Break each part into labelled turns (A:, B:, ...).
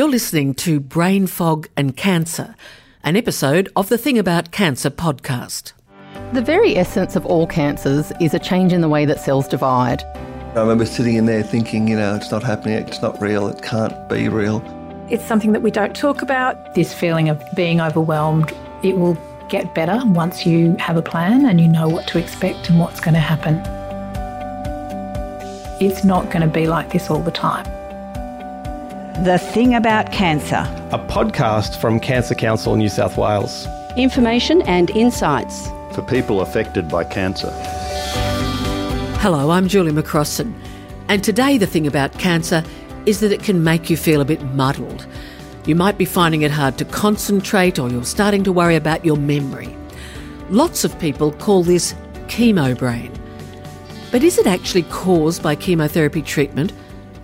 A: You're listening to Brain Fog and Cancer, an episode of the Thing About Cancer podcast.
B: The very essence of all cancers is a change in the way that cells divide.
C: I remember sitting in there thinking, you know, it's not happening, it's not real, it can't be real.
D: It's something that we don't talk about. This feeling of being overwhelmed, it will get better once you have a plan and you know what to expect and what's going to happen. It's not going to be like this all the time.
E: The Thing About Cancer,
F: a podcast from Cancer Council New South Wales.
G: Information and insights
H: for people affected by cancer.
A: Hello, I'm Julie McCrossan, and today the thing about cancer is that it can make you feel a bit muddled. You might be finding it hard to concentrate or you're starting to worry about your memory. Lots of people call this chemo brain. But is it actually caused by chemotherapy treatment?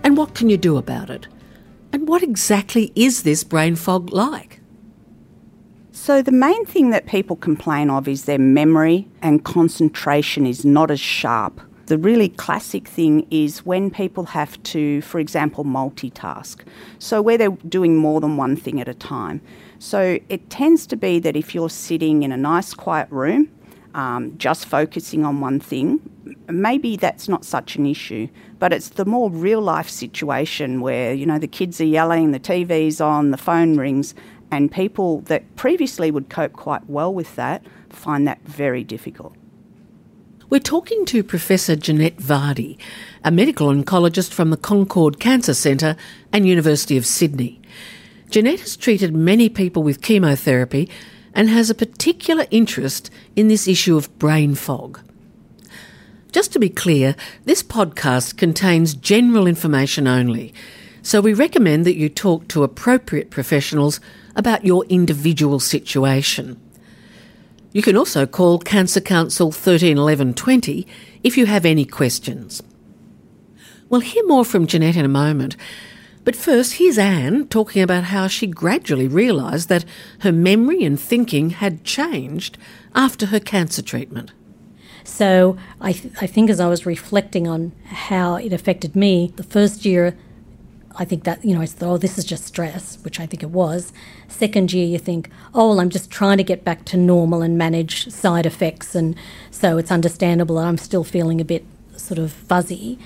A: And what can you do about it? And what exactly is this brain fog like?
E: So, the main thing that people complain of is their memory and concentration is not as sharp. The really classic thing is when people have to, for example, multitask. So, where they're doing more than one thing at a time. So, it tends to be that if you're sitting in a nice, quiet room, um, just focusing on one thing, maybe that's not such an issue. But it's the more real life situation where, you know, the kids are yelling, the TV's on, the phone rings, and people that previously would cope quite well with that find that very difficult.
A: We're talking to Professor Jeanette Vardy, a medical oncologist from the Concord Cancer Centre and University of Sydney. Jeanette has treated many people with chemotherapy and has a particular interest in this issue of brain fog. Just to be clear, this podcast contains general information only, so we recommend that you talk to appropriate professionals about your individual situation. You can also call Cancer Council 13 11 20 if you have any questions. We'll hear more from Jeanette in a moment, but first here's Anne talking about how she gradually realised that her memory and thinking had changed after her cancer treatment.
I: So I, th- I think as I was reflecting on how it affected me, the first year, I think that, you know, I thought, oh, this is just stress, which I think it was. Second year, you think, oh, well, I'm just trying to get back to normal and manage side effects. And so it's understandable that I'm still feeling a bit sort of fuzzy.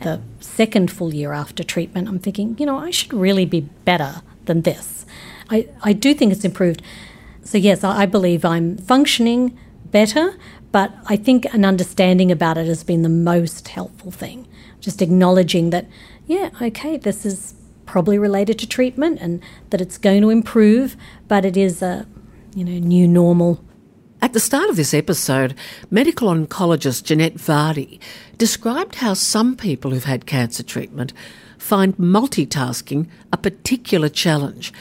I: The second full year after treatment, I'm thinking, you know, I should really be better than this. I, I do think it's improved. So, yes, I, I believe I'm functioning better, but I think an understanding about it has been the most helpful thing. Just acknowledging that, yeah, okay, this is probably related to treatment and that it's going to improve, but it is a, you know, new normal.
A: At the start of this episode, medical oncologist Jeanette Vardy described how some people who've had cancer treatment find multitasking a particular challenge.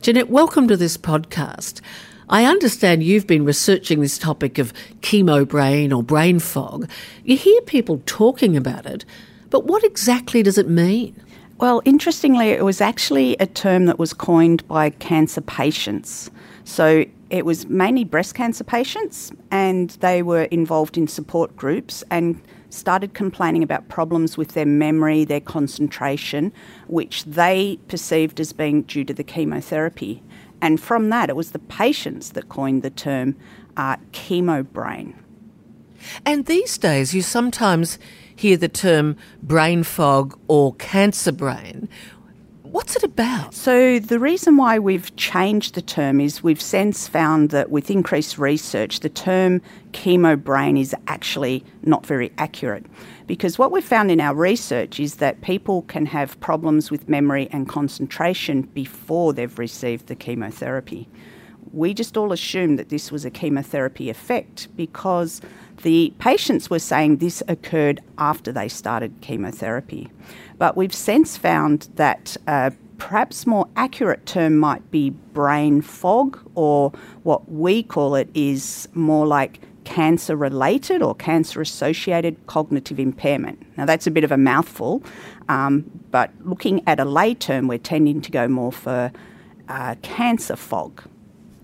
A: Jeanette, welcome to this podcast. I understand you've been researching this topic of chemo brain or brain fog. You hear people talking about it, but what exactly does it mean?
E: Well, interestingly, it was actually a term that was coined by cancer patients. So it was mainly breast cancer patients, and they were involved in support groups and started complaining about problems with their memory, their concentration, which they perceived as being due to the chemotherapy. And from that, it was the patients that coined the term uh, chemo brain.
A: And these days, you sometimes hear the term brain fog or cancer brain. What's it about?
E: So, the reason why we've changed the term is we've since found that with increased research, the term chemo brain is actually not very accurate. Because what we've found in our research is that people can have problems with memory and concentration before they've received the chemotherapy. We just all assumed that this was a chemotherapy effect because the patients were saying this occurred after they started chemotherapy. But we've since found that uh, perhaps more accurate term might be brain fog, or what we call it is more like cancer related or cancer associated cognitive impairment. Now, that's a bit of a mouthful, um, but looking at a lay term, we're tending to go more for uh, cancer fog.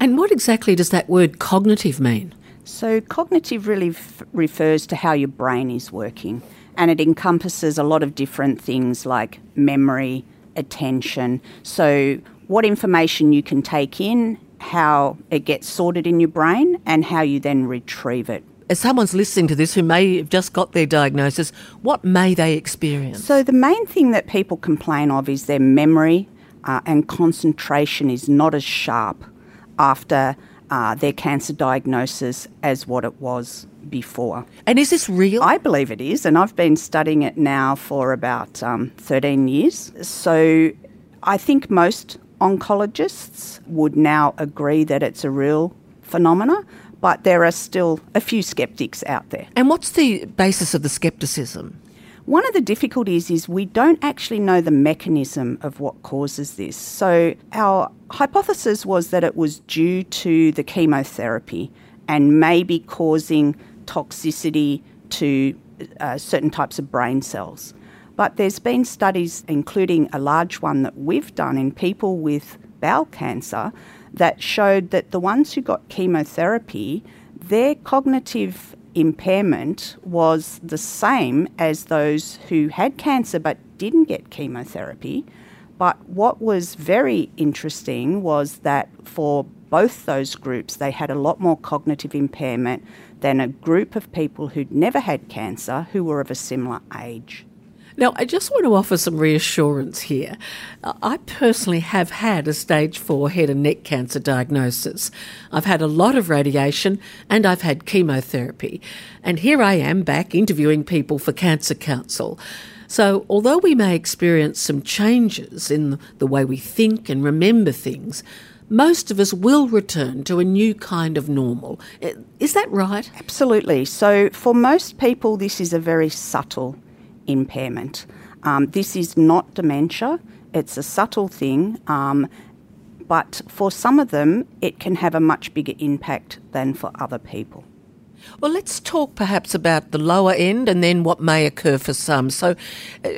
A: And what exactly does that word cognitive mean?
E: So, cognitive really f- refers to how your brain is working, and it encompasses a lot of different things like memory, attention. So, what information you can take in, how it gets sorted in your brain, and how you then retrieve it.
A: As someone's listening to this who may have just got their diagnosis, what may they experience?
E: So, the main thing that people complain of is their memory uh, and concentration is not as sharp after uh, their cancer diagnosis as what it was before.
A: And is this real?
E: I believe it is, and I've been studying it now for about um, 13 years. So I think most oncologists would now agree that it's a real phenomena, but there are still a few skeptics out there.
A: And what's the basis of the skepticism?
E: One of the difficulties is we don't actually know the mechanism of what causes this. So, our hypothesis was that it was due to the chemotherapy and maybe causing toxicity to uh, certain types of brain cells. But there's been studies, including a large one that we've done in people with bowel cancer, that showed that the ones who got chemotherapy, their cognitive impairment was the same as those who had cancer but didn't get chemotherapy. But what was very interesting was that for both those groups, they had a lot more cognitive impairment than a group of people who'd never had cancer who were of a similar age.
A: Now, I just want to offer some reassurance here. I personally have had a stage four head and neck cancer diagnosis. I've had a lot of radiation and I've had chemotherapy. And here I am back interviewing people for Cancer Council. So, although we may experience some changes in the way we think and remember things, most of us will return to a new kind of normal. Is that right?
E: Absolutely. So, for most people, this is a very subtle impairment. Um, this is not dementia, it's a subtle thing, um, but for some of them, it can have a much bigger impact than for other people.
A: Well, let's talk perhaps about the lower end and then what may occur for some. So, uh,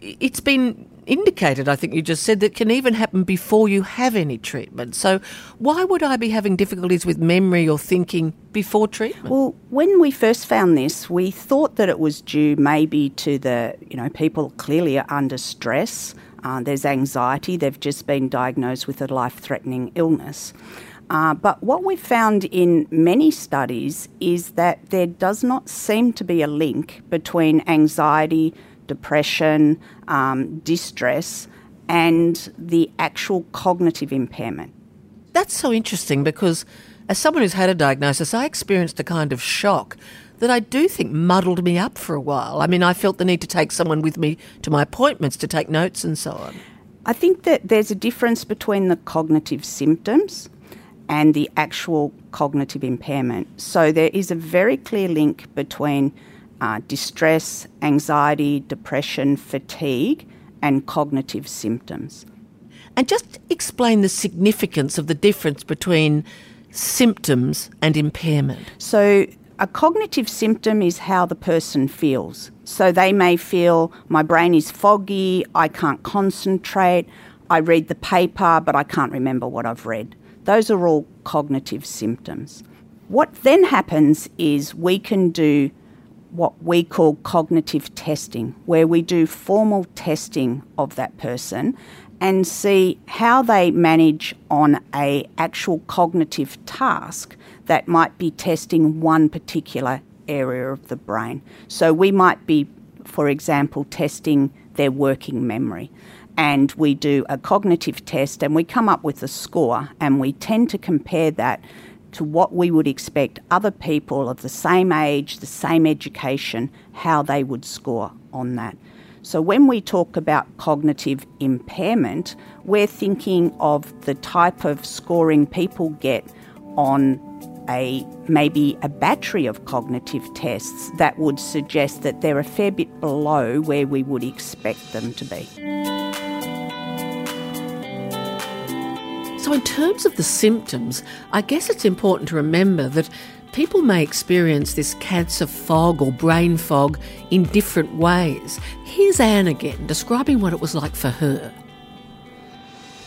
A: it's been indicated, I think you just said, that can even happen before you have any treatment. So, why would I be having difficulties with memory or thinking before treatment?
E: Well, when we first found this, we thought that it was due maybe to the, you know, people clearly are under stress. Uh, there's anxiety, they've just been diagnosed with a life threatening illness. Uh, but what we've found in many studies is that there does not seem to be a link between anxiety, depression, um, distress, and the actual cognitive impairment.
A: That's so interesting because, as someone who's had a diagnosis, I experienced a kind of shock that I do think muddled me up for a while. I mean, I felt the need to take someone with me to my appointments to take notes and so on.
E: I think that there's a difference between the cognitive symptoms and the actual cognitive impairment. So there is a very clear link between uh, distress, anxiety, depression, fatigue, and cognitive symptoms.
A: And just explain the significance of the difference between symptoms and impairment.
E: So, a cognitive symptom is how the person feels. So, they may feel, my brain is foggy, I can't concentrate, I read the paper, but I can't remember what I've read. Those are all cognitive symptoms. What then happens is we can do what we call cognitive testing, where we do formal testing of that person and see how they manage on a actual cognitive task that might be testing one particular area of the brain. So we might be, for example, testing their working memory. And we do a cognitive test and we come up with a score, and we tend to compare that to what we would expect other people of the same age, the same education, how they would score on that. So, when we talk about cognitive impairment, we're thinking of the type of scoring people get on a maybe a battery of cognitive tests that would suggest that they're a fair bit below where we would expect them to be.
A: So, in terms of the symptoms, I guess it's important to remember that people may experience this cancer fog or brain fog in different ways. Here's Anne again describing what it was like for her.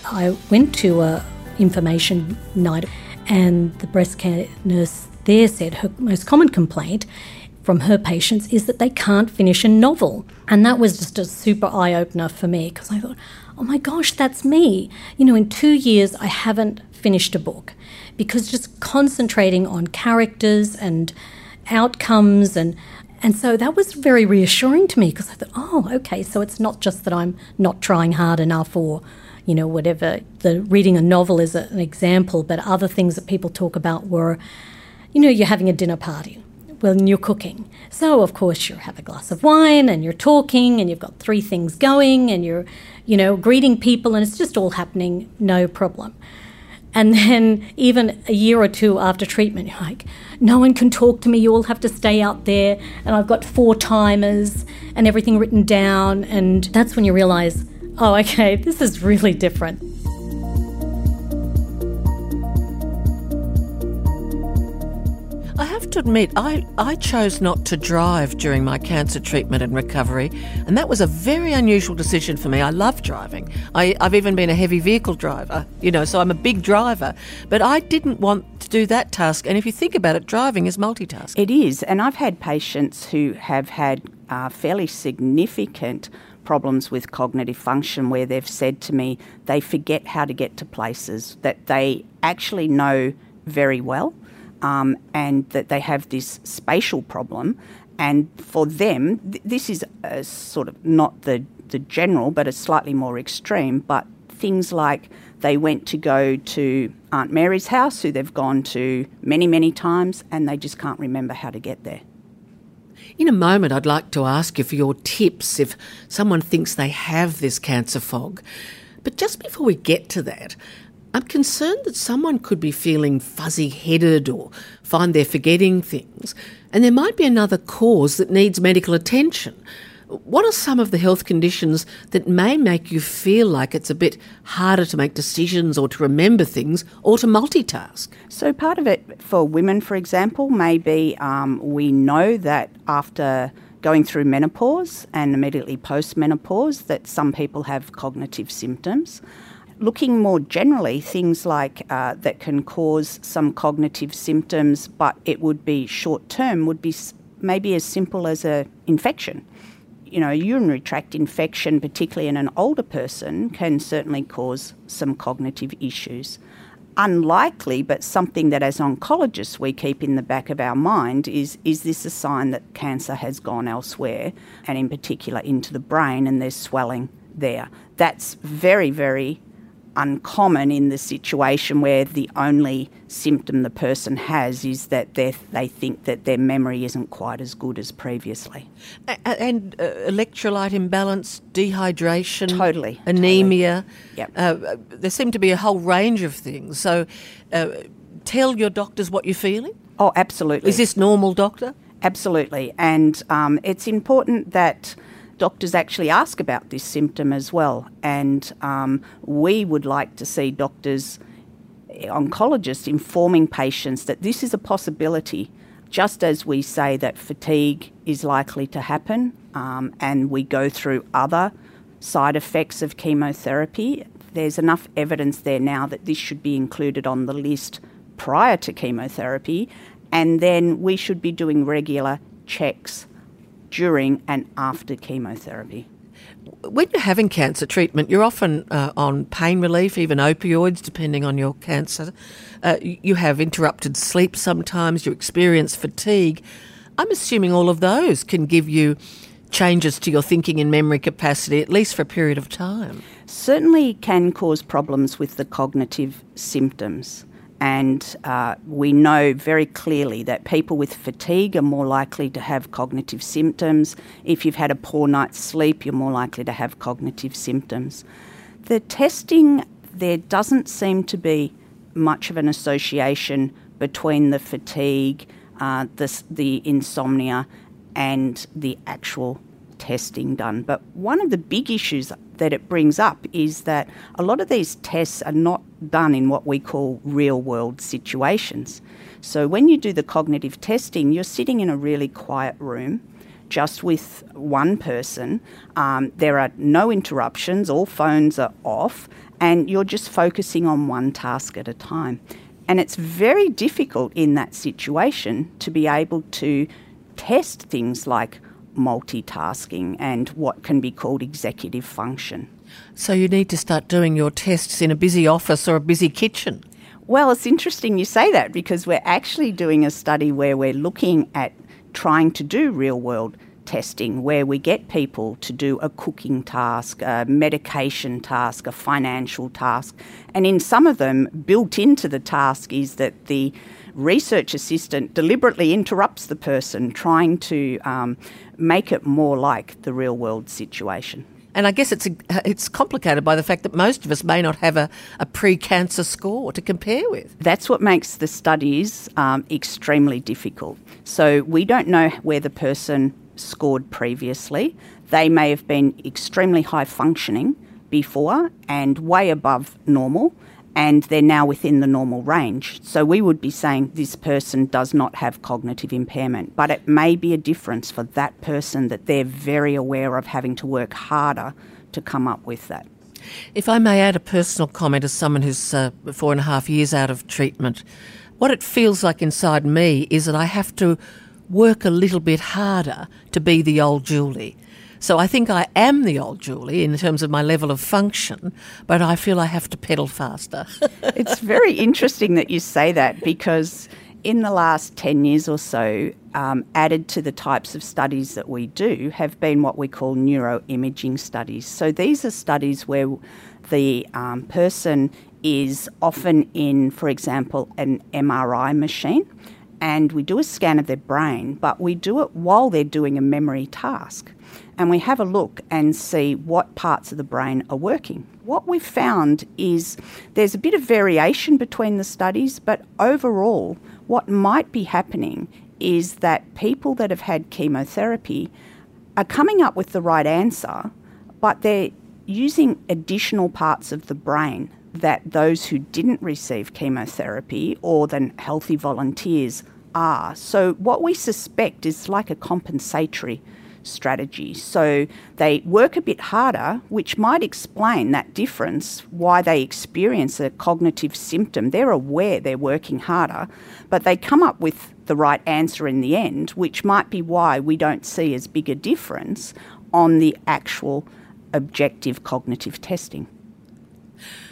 I: I went to a information night and the breast care nurse there said her most common complaint from her patients is that they can't finish a novel. And that was just a super eye opener for me because I thought, oh my gosh, that's me. You know, in two years, I haven't finished a book because just concentrating on characters and outcomes and and so that was very reassuring to me because I thought, oh, okay, so it's not just that I'm not trying hard enough or, you know, whatever. The reading a novel is an example, but other things that people talk about were, you know, you're having a dinner party when you're cooking. So, of course, you have a glass of wine and you're talking and you've got three things going and you're, you know, greeting people and it's just all happening, no problem. And then, even a year or two after treatment, you're like, no one can talk to me. You all have to stay out there. And I've got four timers and everything written down. And that's when you realize, oh, okay, this is really different.
A: I have to admit, I, I chose not to drive during my cancer treatment and recovery, and that was a very unusual decision for me. I love driving. I, I've even been a heavy vehicle driver, you know, so I'm a big driver. But I didn't want to do that task, and if you think about it, driving is multitasking.
E: It is, and I've had patients who have had uh, fairly significant problems with cognitive function where they've said to me they forget how to get to places that they actually know very well um, and that they have this spatial problem. And for them, th- this is sort of not the, the general, but a slightly more extreme. But things like they went to go to Aunt Mary's house, who they've gone to many, many times, and they just can't remember how to get there.
A: In a moment, I'd like to ask you for your tips if someone thinks they have this cancer fog. But just before we get to that, I'm concerned that someone could be feeling fuzzy headed or find they're forgetting things, and there might be another cause that needs medical attention. What are some of the health conditions that may make you feel like it's a bit harder to make decisions or to remember things or to multitask?
E: So, part of it for women, for example, may be um, we know that after going through menopause and immediately post menopause, that some people have cognitive symptoms looking more generally, things like uh, that can cause some cognitive symptoms, but it would be short term, would be maybe as simple as a infection. You know, a urinary tract infection, particularly in an older person, can certainly cause some cognitive issues. Unlikely, but something that as oncologists we keep in the back of our mind is is this a sign that cancer has gone elsewhere, and in particular into the brain, and there's swelling there? That's very, very uncommon in the situation where the only symptom the person has is that they think that their memory isn't quite as good as previously.
A: And uh, electrolyte imbalance, dehydration,
E: totally,
A: anemia.
E: Totally. Yep.
A: Uh, there seem to be a whole range of things. So uh, tell your doctors what you're feeling.
E: Oh, absolutely.
A: Is this normal, doctor?
E: Absolutely. And um, it's important that doctors actually ask about this symptom as well. And um, we would like to see doctors, oncologists, informing patients that this is a possibility, just as we say that fatigue is likely to happen um, and we go through other side effects of chemotherapy. There's enough evidence there now that this should be included on the list prior to chemotherapy, and then we should be doing regular checks during and after chemotherapy.
A: When you're having cancer treatment, you're often uh, on pain relief, even opioids, depending on your cancer. Uh, you have interrupted sleep sometimes, you experience fatigue. I'm assuming all of those can give you changes to your thinking and memory capacity, at least for a period of time.
E: Certainly can cause problems with the cognitive symptoms. And uh, we know very clearly that people with fatigue are more likely to have cognitive symptoms. If you've had a poor night's sleep, you're more likely to have cognitive symptoms. The testing, there doesn't seem to be much of an association between the fatigue, uh, the, the insomnia, and the actual testing done. But one of the big issues that it brings up is that a lot of these tests are not done in what we call real world situations. So when you do the cognitive testing, you're sitting in a really quiet room just with one person. Um, there are no interruptions, all phones are off, and you're just focusing on one task at a time. And it's very difficult in that situation to be able to test things like multitasking and what can be called executive function.
A: So you need to start doing your tests in a busy office or a busy kitchen.
E: Well, it's interesting you say that because we're actually doing a study where we're looking at trying to do real world testing where we get people to do a cooking task, a medication task, a financial task. And in some of them, built into the task is that the research assistant deliberately interrupts the person, trying to um, make it more like the real world situation.
A: And I guess it's it's complicated by the fact that most of us may not have a, a pre-cancer score to compare with.
E: That's what makes the studies um, extremely difficult. So we don't know where the person scored previously. They may have been extremely high functioning before and way above normal, and they're now within the normal range. So we would be saying this person does not have cognitive impairment, but it may be a difference for that person that they're very aware of having to work harder to come up with that.
A: If I may add a personal comment as someone who's uh, four and a half years out of treatment, what it feels like inside me is that I have to work a little bit harder to be the old Julie. So I think I am the old Julie in terms of my level of function, but I feel I have to pedal faster.
E: it's very interesting that you say that because in the last 10 years or so, um, added to the types of studies that we do have been what we call neuroimaging studies. So these are studies where the um, person is often in, for example, an MRI machine and we do a scan of their brain, but we do it while they're doing a memory task and we have a look and see what parts of the brain are working. What we've found is there's a bit of variation between the studies, but overall, what might be happening is that people that have had chemotherapy are coming up with the right answer, but they're using additional parts of the brain that those who didn't receive chemotherapy or the healthy volunteers are. So, what we suspect is like a compensatory strategy. So they work a bit harder, which might explain that difference, why they experience a cognitive symptom. They're aware they're working harder, but they come up with the right answer in the end, which might be why we don't see as big a difference on the actual objective cognitive testing.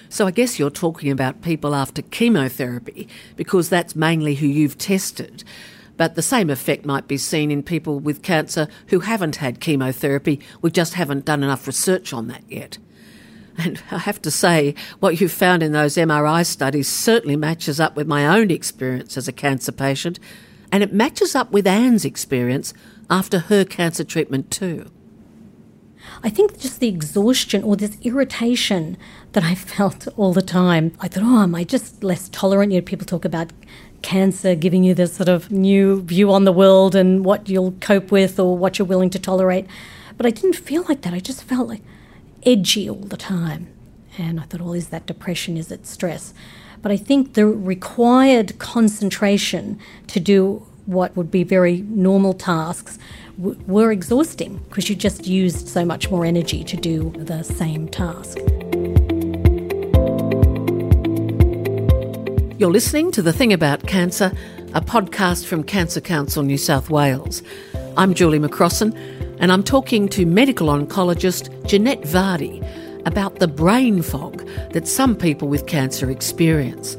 A: So I guess you're talking about people after chemotherapy because that's mainly who you've tested. But the same effect might be seen in people with cancer who haven't had chemotherapy. We just haven't done enough research on that yet. And I have to say, what you've found in those MRI studies certainly matches up with my own experience as a cancer patient, and it matches up with Anne's experience after her cancer treatment too.
I: I think just the exhaustion or this irritation that I felt all the time. I thought, oh, am I just less tolerant? You know, people talk about cancer giving you this sort of new view on the world and what you'll cope with or what you're willing to tolerate. But I didn't feel like that. I just felt like edgy all the time. And I thought, well, is that depression? Is it stress? But I think the required concentration to do what would be very normal tasks w- were exhausting because you just used so much more energy to do the same task.
A: You're listening to The Thing About Cancer, a podcast from Cancer Council New South Wales. I'm Julie McCrossan, and I'm talking to medical oncologist Jeanette Vardy about the brain fog that some people with cancer experience.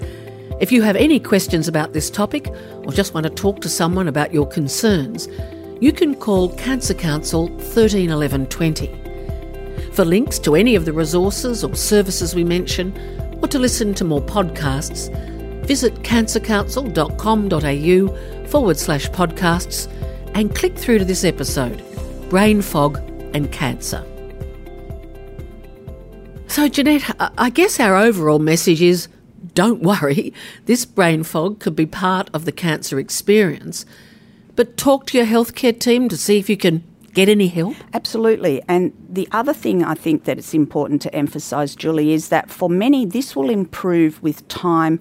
A: If you have any questions about this topic or just want to talk to someone about your concerns, you can call Cancer Council 131120. For links to any of the resources or services we mention, or to listen to more podcasts, visit cancercouncil.com.au forward slash podcasts and click through to this episode Brain Fog and Cancer. So, Jeanette, I guess our overall message is don't worry, this brain fog could be part of the cancer experience, but talk to your healthcare team to see if you can get any help?
E: Absolutely. And the other thing I think that it's important to emphasise, Julie, is that for many, this will improve with time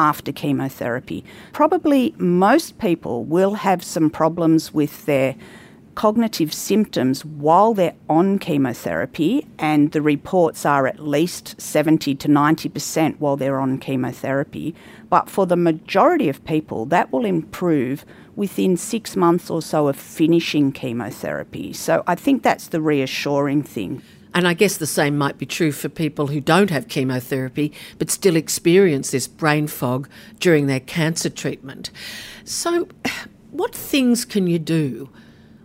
E: after chemotherapy. Probably most people will have some problems with their cognitive symptoms while they're on chemotherapy, and the reports are at least 70 to 90% while they're on chemotherapy. But for the majority of people, that will improve within six months or so of finishing chemotherapy. So I think that's the reassuring thing.
A: And I guess the same might be true for people who don't have chemotherapy but still experience this brain fog during their cancer treatment. So, what things can you do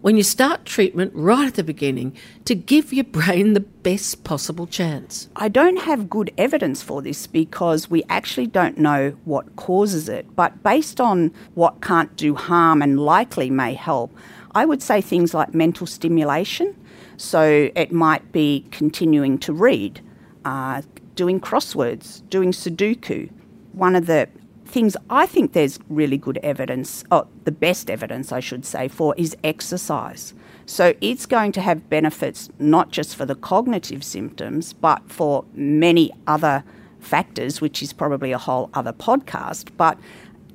A: when you start treatment right at the beginning to give your brain the best possible chance?
E: I don't have good evidence for this because we actually don't know what causes it. But based on what can't do harm and likely may help, I would say things like mental stimulation. So it might be continuing to read, uh, doing crosswords, doing Sudoku. One of the things I think there's really good evidence, or the best evidence, I should say, for is exercise. So it's going to have benefits not just for the cognitive symptoms, but for many other factors, which is probably a whole other podcast. But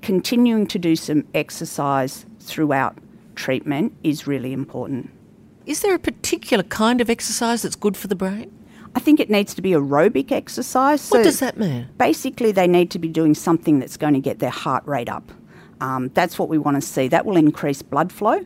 E: continuing to do some exercise throughout treatment is really important.
A: Is there a particular kind of exercise that's good for the brain?
E: I think it needs to be aerobic exercise.
A: So what does that mean?
E: Basically, they need to be doing something that's going to get their heart rate up. Um, that's what we want to see. That will increase blood flow.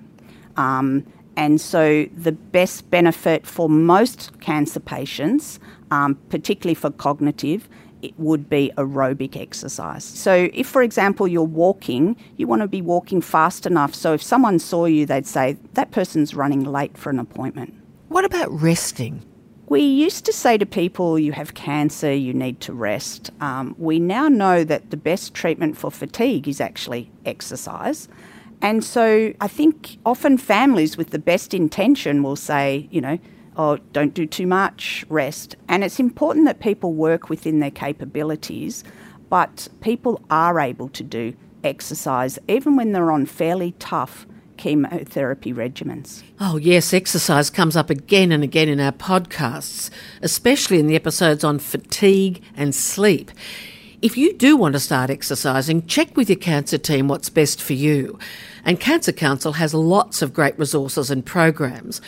E: Um, and so, the best benefit for most cancer patients, um, particularly for cognitive, it would be aerobic exercise. So, if, for example, you're walking, you want to be walking fast enough. So, if someone saw you, they'd say, that person's running late for an appointment.
A: What about resting?
E: We used to say to people, you have cancer, you need to rest. Um, we now know that the best treatment for fatigue is actually exercise. And so I think often families with the best intention will say, you know, oh, don't do too much, rest. And it's important that people work within their capabilities, but people are able to do exercise even when they're on fairly tough chemotherapy regimens.
A: Oh, yes, exercise comes up again and again in our podcasts, especially in the episodes on fatigue and sleep. If you do want to start exercising, check with your cancer team what's best for you. And Cancer Council has lots of great resources and programs.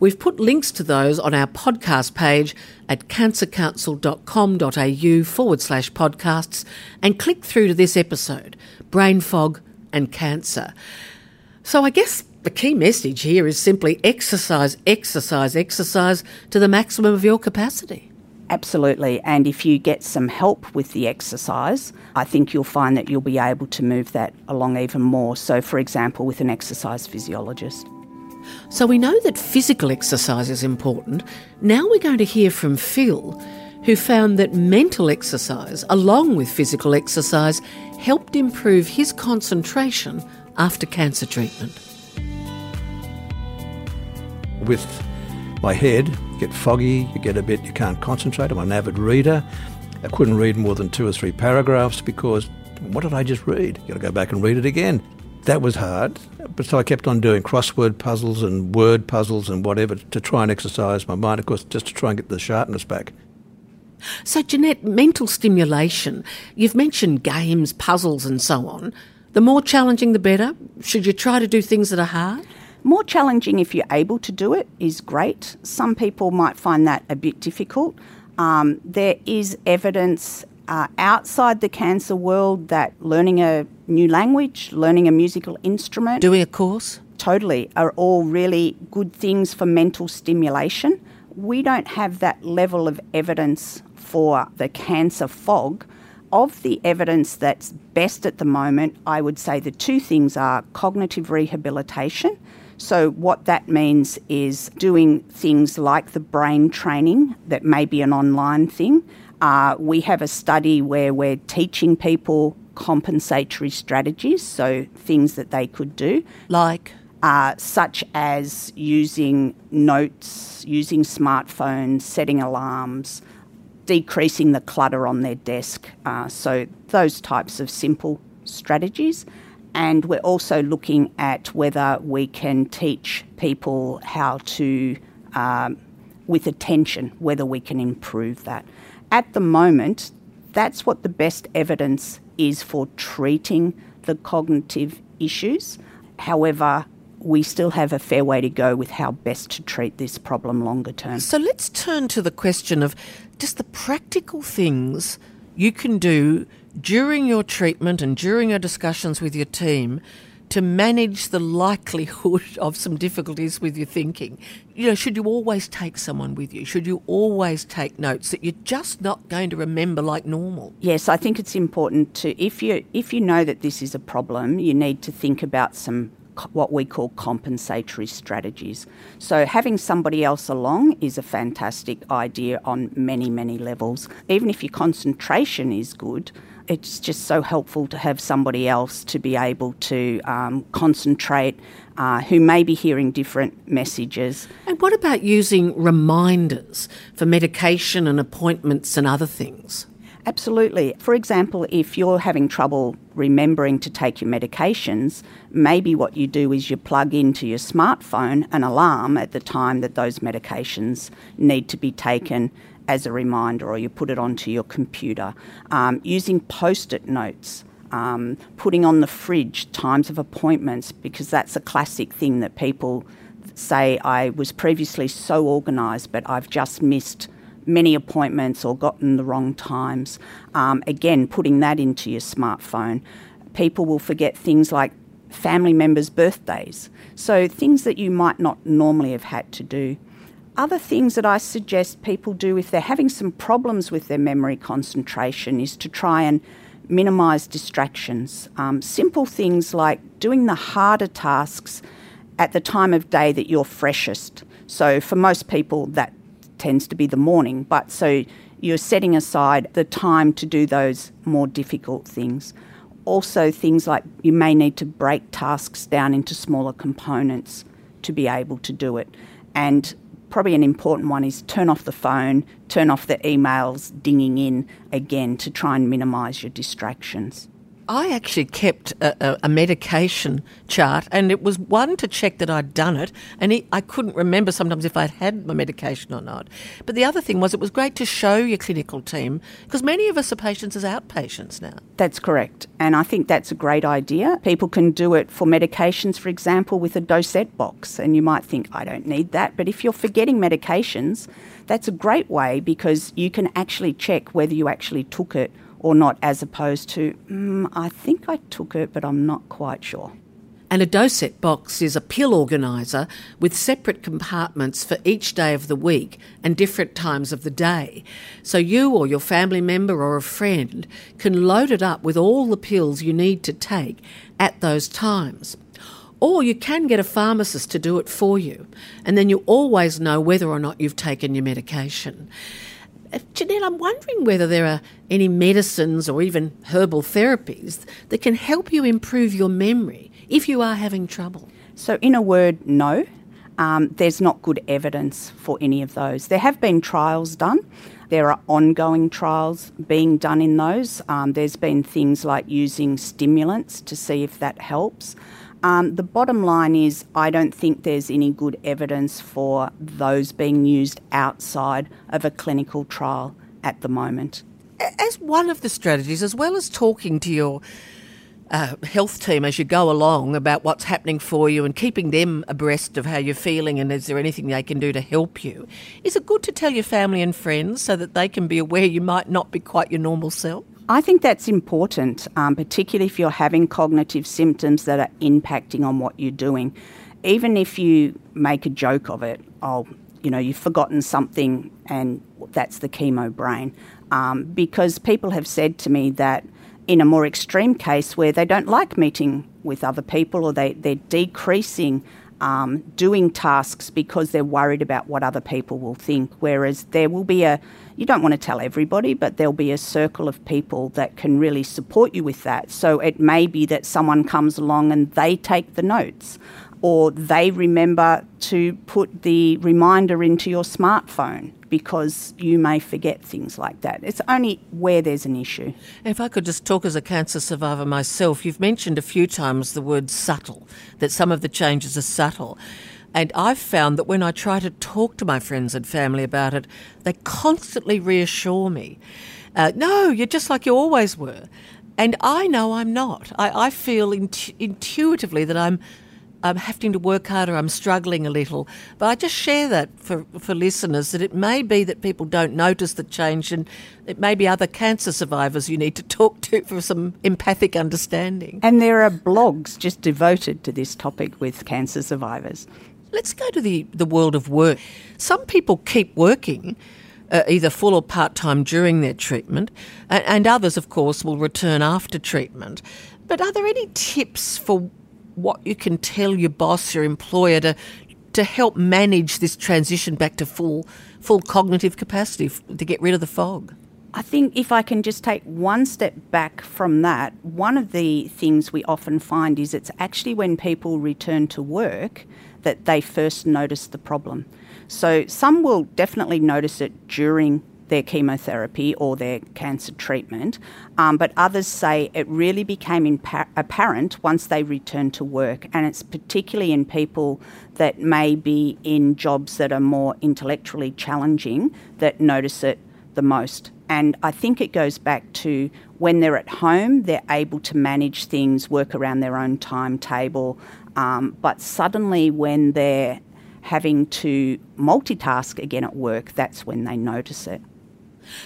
A: We've put links to those on our podcast page at cancercouncil.com.au forward slash podcasts and click through to this episode Brain Fog and Cancer. So I guess the key message here is simply exercise, exercise, exercise to the maximum of your capacity.
E: Absolutely. And if you get some help with the exercise, I think you'll find that you'll be able to move that along even more. So, for example, with an exercise physiologist.
A: So, we know that physical exercise is important. Now we're going to hear from Phil, who found that mental exercise, along with physical exercise, helped improve his concentration after cancer treatment.
J: With my head, you get foggy, you get a bit, you can't concentrate. I'm an avid reader. I couldn't read more than two or three paragraphs because what did I just read? You've got to go back and read it again. That was hard, but so I kept on doing crossword puzzles and word puzzles and whatever to try and exercise my mind, of course, just to try and get the sharpness back.
A: So, Jeanette, mental stimulation, you've mentioned games, puzzles, and so on. The more challenging, the better. Should you try to do things that are hard?
E: More challenging if you're able to do it is great. Some people might find that a bit difficult. Um, there is evidence uh, outside the cancer world that learning a new language, learning a musical instrument,
A: doing a course,
E: totally, are all really good things for mental stimulation. We don't have that level of evidence for the cancer fog of the evidence that's best at the moment, I would say the two things are cognitive rehabilitation. So, what that means is doing things like the brain training that may be an online thing. Uh, we have a study where we're teaching people compensatory strategies, so things that they could do.
A: Like?
E: Uh, such as using notes, using smartphones, setting alarms, decreasing the clutter on their desk. Uh, so, those types of simple strategies. And we're also looking at whether we can teach people how to, um, with attention, whether we can improve that. At the moment, that's what the best evidence is for treating the cognitive issues. However, we still have a fair way to go with how best to treat this problem longer term.
A: So let's turn to the question of just the practical things you can do during your treatment and during your discussions with your team to manage the likelihood of some difficulties with your thinking. You know, should you always take someone with you? Should you always take notes that you're just not going to remember like normal?
E: Yes, I think it's important to if you if you know that this is a problem, you need to think about some what we call compensatory strategies. So, having somebody else along is a fantastic idea on many, many levels. Even if your concentration is good, it's just so helpful to have somebody else to be able to um, concentrate uh, who may be hearing different messages.
A: And what about using reminders for medication and appointments and other things?
E: Absolutely. For example, if you're having trouble remembering to take your medications, maybe what you do is you plug into your smartphone an alarm at the time that those medications need to be taken as a reminder, or you put it onto your computer. Um, using post it notes. Um, putting on the fridge times of appointments because that's a classic thing that people say I was previously so organised but I've just missed many appointments or gotten the wrong times. Um, again, putting that into your smartphone. People will forget things like family members' birthdays. So, things that you might not normally have had to do. Other things that I suggest people do if they're having some problems with their memory concentration is to try and minimise distractions. Um, simple things like doing the harder tasks at the time of day that you're freshest. So, for most people, that tends to be the morning, but so you're setting aside the time to do those more difficult things. Also, things like you may need to break tasks down into smaller components to be able to do it. And probably an important one is turn off the phone, turn off the emails dinging in again to try and minimise your distractions.
A: I actually kept a, a, a, medication chart, and it was one to check that I'd done it, and it, I couldn't remember sometimes if I'd had my medication or not. But the other thing was, it was great to show your clinical team because many of us are patients as outpatients now.
E: That's correct, and I think that's a great idea. People can do it for medications, for example, with a dosette box, and you might think, I don't need that. But if you're forgetting medications, that's a great way because you can actually check whether you actually took it or not, as opposed to, mm, I think I took it, but I'm not quite sure.
A: And a dosette box is a pill organiser with separate compartments for each day of the week and different times of the day. So you or your family member or a friend can load it up with all the pills you need to take at those times. Or you can get a pharmacist to do it for you, and then you always know whether or not you've taken your medication. Uh, Jeanette, I'm wondering whether there are any medicines or even herbal therapies that can help you improve your memory if you are having trouble.
E: So, in a word, no. Um, there's not good evidence for any of those. There have been trials done. There are ongoing trials being done in those. Um, there's been things like using stimulants to see if that helps. Um, the bottom line is, I don't think there's any good evidence for those being used outside of a clinical trial at the moment.
A: As one of the strategies, as well as talking to your uh, health team as you go along about what's happening for you and keeping them abreast of how you're feeling and is there anything they can do to help you, is it good to tell your family and friends so that they can be aware you might not be quite your normal self?
E: I think that's important, um, particularly if you're having cognitive symptoms that are impacting on what you're doing. Even if you make a joke of it, oh, you know, you've forgotten something and that's the chemo brain. Um, because people have said to me that in a more extreme case where they don't like meeting with other people or they, they're decreasing um, doing tasks because they're worried about what other people will think. Whereas there will be a, you don't want to tell everybody, but there'll be a circle of people that can really support you with that. So it may be that someone comes along and they take the notes or they remember to put the reminder into your smartphone because you may forget things like that. It's only where there's an issue.
A: If I could just talk as a cancer survivor myself, you've mentioned a few times the word subtle, that some of the changes are subtle. And I've found that when I try to talk to my friends and family about it, they constantly reassure me. Uh, no, you're just like you always were. And I know I'm not. I, I feel intu- intuitively that I'm I'm having to work harder, I'm struggling a little. But I just share that for, for listeners that it may be that people don't notice the change and it may be other cancer survivors you need to talk to for some empathic understanding.
E: And there are blogs just devoted to this topic with cancer survivors.
A: Let's go to the, the world of work. Some people keep working. Uh, either full or part time during their treatment, and, and others, of course, will return after treatment. But are there any tips for what you can tell your boss, your employer, to to help manage this transition back to full full cognitive capacity to get rid of the fog?
E: I think if I can just take one step back from that, one of the things we often find is it's actually when people return to work that they first notice the problem. So some will definitely notice it during their chemotherapy or their cancer treatment, um, but others say it really became impa- apparent once they returned to work, and it's particularly in people that may be in jobs that are more intellectually challenging that notice it the most. And I think it goes back to when they're at home, they're able to manage things, work around their own timetable. Um, but suddenly, when they're having to multitask again at work, that's when they notice it.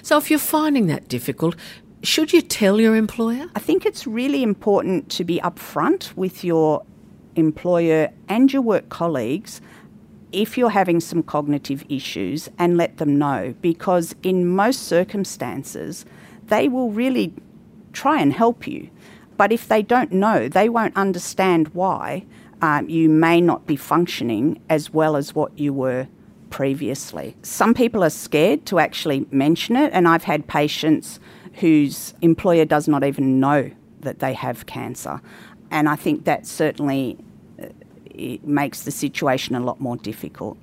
A: So, if you're finding that difficult, should you tell your employer?
E: I think it's really important to be upfront with your employer and your work colleagues if you're having some cognitive issues and let them know because in most circumstances they will really try and help you but if they don't know they won't understand why um, you may not be functioning as well as what you were previously. Some people are scared to actually mention it, and I've had patients whose employer does not even know that they have cancer. And I think that certainly uh, it makes the situation a lot more difficult.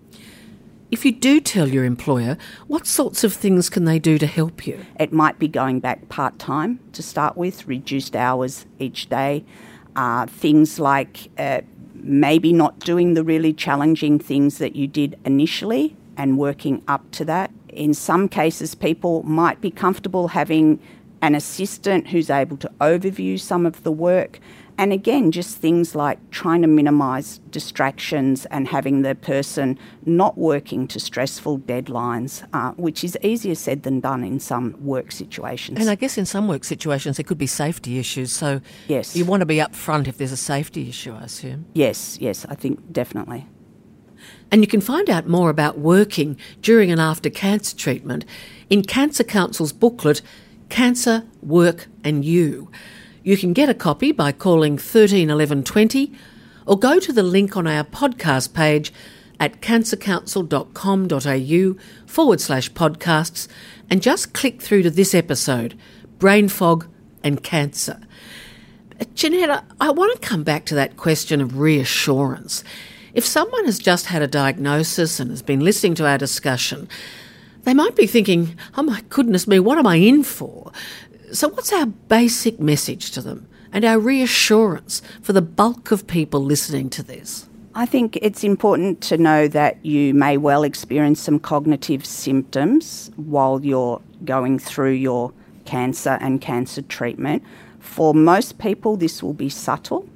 A: If you do tell your employer, what sorts of things can they do to help you?
E: It might be going back part time to start with, reduced hours each day, uh, things like uh, maybe not doing the really challenging things that you did initially and working up to that. In some cases, people might be comfortable having an assistant who's able to overview some of the work. And again, just things like trying to minimise distractions and having the person not working to stressful deadlines, uh, which is easier said than done in some work situations.
A: And I guess in some work situations there could be safety issues. So
E: yes,
A: you want to be upfront if there's a safety issue, I assume.
E: Yes, yes, I think definitely.
A: And you can find out more about working during and after cancer treatment in Cancer Council's booklet, Cancer, Work and You. You can get a copy by calling 13 11 20 or go to the link on our podcast page at cancercouncil.com.au forward slash podcasts and just click through to this episode Brain Fog and Cancer. Uh, Jeanette, I want to come back to that question of reassurance. If someone has just had a diagnosis and has been listening to our discussion, they might be thinking, oh my goodness me, what am I in for? So, what's our basic message to them and our reassurance for the bulk of people listening to this?
E: I think it's important to know that you may well experience some cognitive symptoms while you're going through your cancer and cancer treatment. For most people, this will be subtle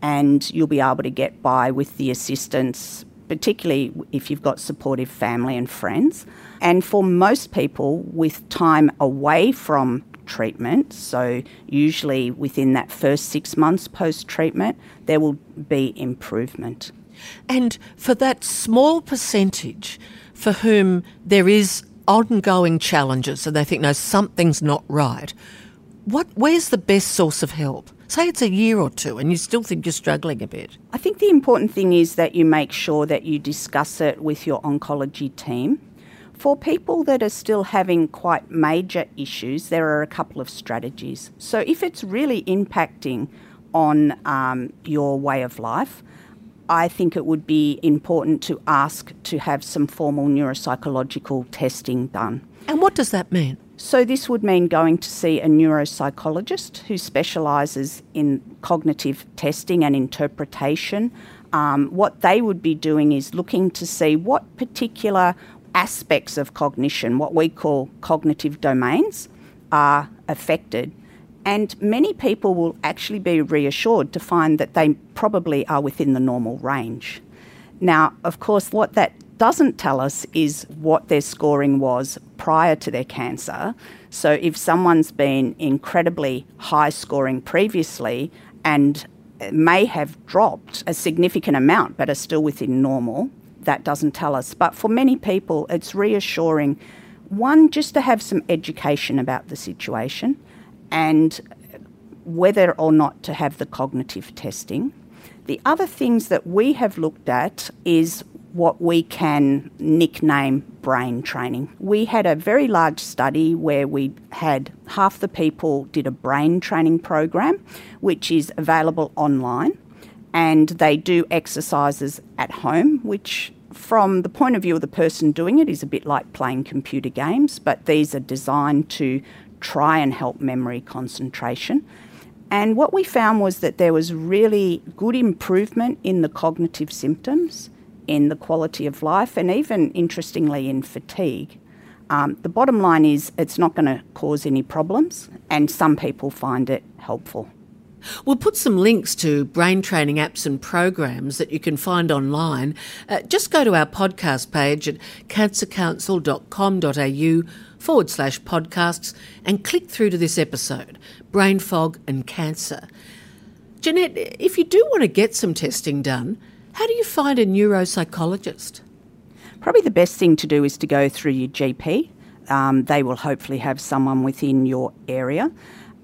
E: and you'll be able to get by with the assistance, particularly if you've got supportive family and friends. And for most people, with time away from treatment, so usually within that first six months post treatment, there will be improvement.
A: And for that small percentage for whom there is ongoing challenges and they think, no, something's not right, what, where's the best source of help? Say it's a year or two and you still think you're struggling a bit.
E: I think the important thing is that you make sure that you discuss it with your oncology team for people that are still having quite major issues, there are a couple of strategies. So, if it's really impacting on um, your way of life, I think it would be important to ask to have some formal neuropsychological testing done.
A: And what does that mean?
E: So, this would mean going to see a neuropsychologist who specialises in cognitive testing and interpretation. Um, what they would be doing is looking to see what particular aspects of cognition, what we call cognitive domains, are affected. And many people will actually be reassured to find that they probably are within the normal range. Now, of course, what that doesn't tell us is what their scoring was prior to their cancer. So, if someone's been incredibly high scoring previously and may have dropped a significant amount but are still within normal, that doesn't tell us. But for many people, it's reassuring one, just to have some education about the situation and whether or not to have the cognitive testing. The other things that we have looked at is what we can nickname brain training. We had a very large study where we had half the people did a brain training program, which is available online, and they do exercises at home, which from the point of view of the person doing it is a bit like playing computer games, but these are designed to try and help memory concentration. And what we found was that there was really good improvement in the cognitive symptoms, in the quality of life, and even interestingly in fatigue. Um, the bottom line is it's not going to cause any problems, and some people find it helpful.
A: We'll put some links to brain training apps and programs that you can find online. Uh, just go to our podcast page at cancercouncil.com.au forward slash podcasts and click through to this episode Brain Fog and Cancer. Jeanette, if you do want to get some testing done, how do you find a neuropsychologist?
E: Probably the best thing to do is to go through your GP. Um, they will hopefully have someone within your area.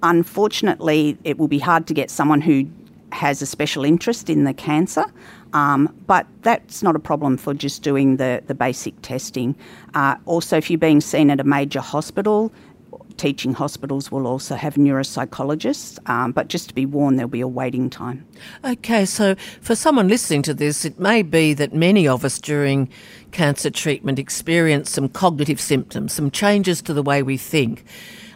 E: Unfortunately, it will be hard to get someone who has a special interest in the cancer, um, but that's not a problem for just doing the, the basic testing. Uh, also, if you're being seen at a major hospital, teaching hospitals will also have neuropsychologists, um, but just to be warned, there'll be a waiting time.
A: Okay, so for someone listening to this, it may be that many of us during cancer treatment experience some cognitive symptoms, some changes to the way we think.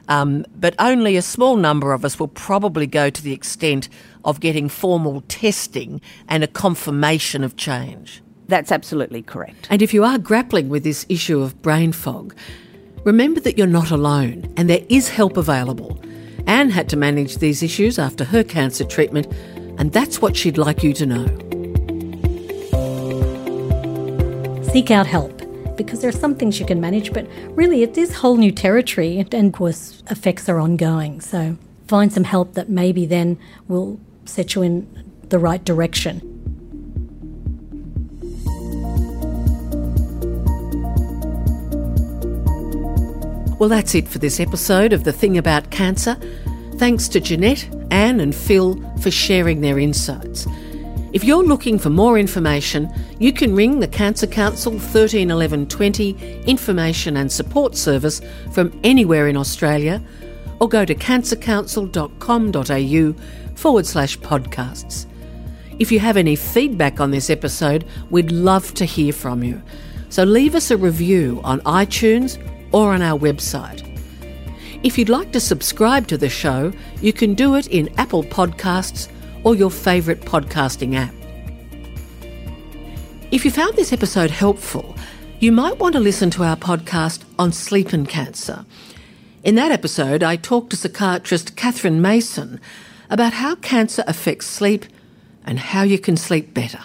A: Um, but only a small number of us will probably go to the extent of getting formal testing and a confirmation of change.
E: That's absolutely correct.
A: And if you are grappling with this issue of brain fog, remember that you're not alone and there is help available. Anne had to manage these issues after her cancer treatment, and that's what she'd like you to know.
I: Seek out help because there are some things you can manage, but really it is whole new territory, and of course, effects are ongoing. So find some help that maybe then will set you in the right direction.
A: Well, that's it for this episode of The Thing About Cancer. Thanks to Jeanette, Anne, and Phil for sharing their insights. If you're looking for more information, you can ring the Cancer Council 13 11 20 information and support service from anywhere in Australia or go to cancercouncil.com.au forward slash podcasts. If you have any feedback on this episode, we'd love to hear from you. So leave us a review on iTunes or on our website. If you'd like to subscribe to the show, you can do it in Apple Podcasts or your favourite podcasting app. If you found this episode helpful, you might want to listen to our podcast on sleep and cancer. In that episode, I talked to psychiatrist Catherine Mason about how cancer affects sleep and how you can sleep better.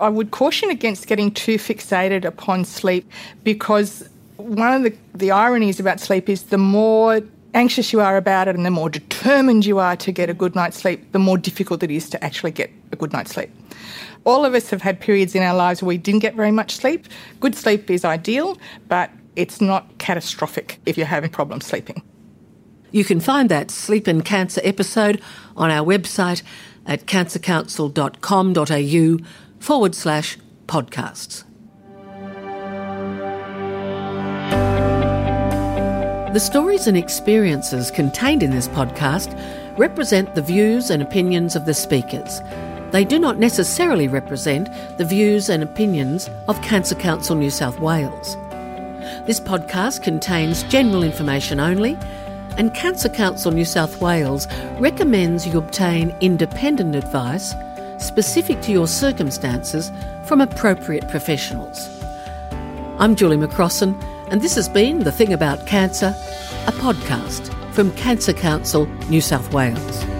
K: I would caution against getting too fixated upon sleep because one of the, the ironies about sleep is the more anxious you are about it and the more determined you are to get a good night's sleep, the more difficult it is to actually get a good night's sleep. All of us have had periods in our lives where we didn't get very much sleep. Good sleep is ideal, but it's not catastrophic if you're having problems sleeping.
A: You can find that Sleep and Cancer episode on our website at cancercouncil.com.au forward slash podcasts. The stories and experiences contained in this podcast represent the views and opinions of the speakers. They do not necessarily represent the views and opinions of Cancer Council New South Wales. This podcast contains general information only, and Cancer Council New South Wales recommends you obtain independent advice specific to your circumstances from appropriate professionals. I'm Julie McCrossan and this has been The Thing About Cancer, a podcast from Cancer Council, New South Wales.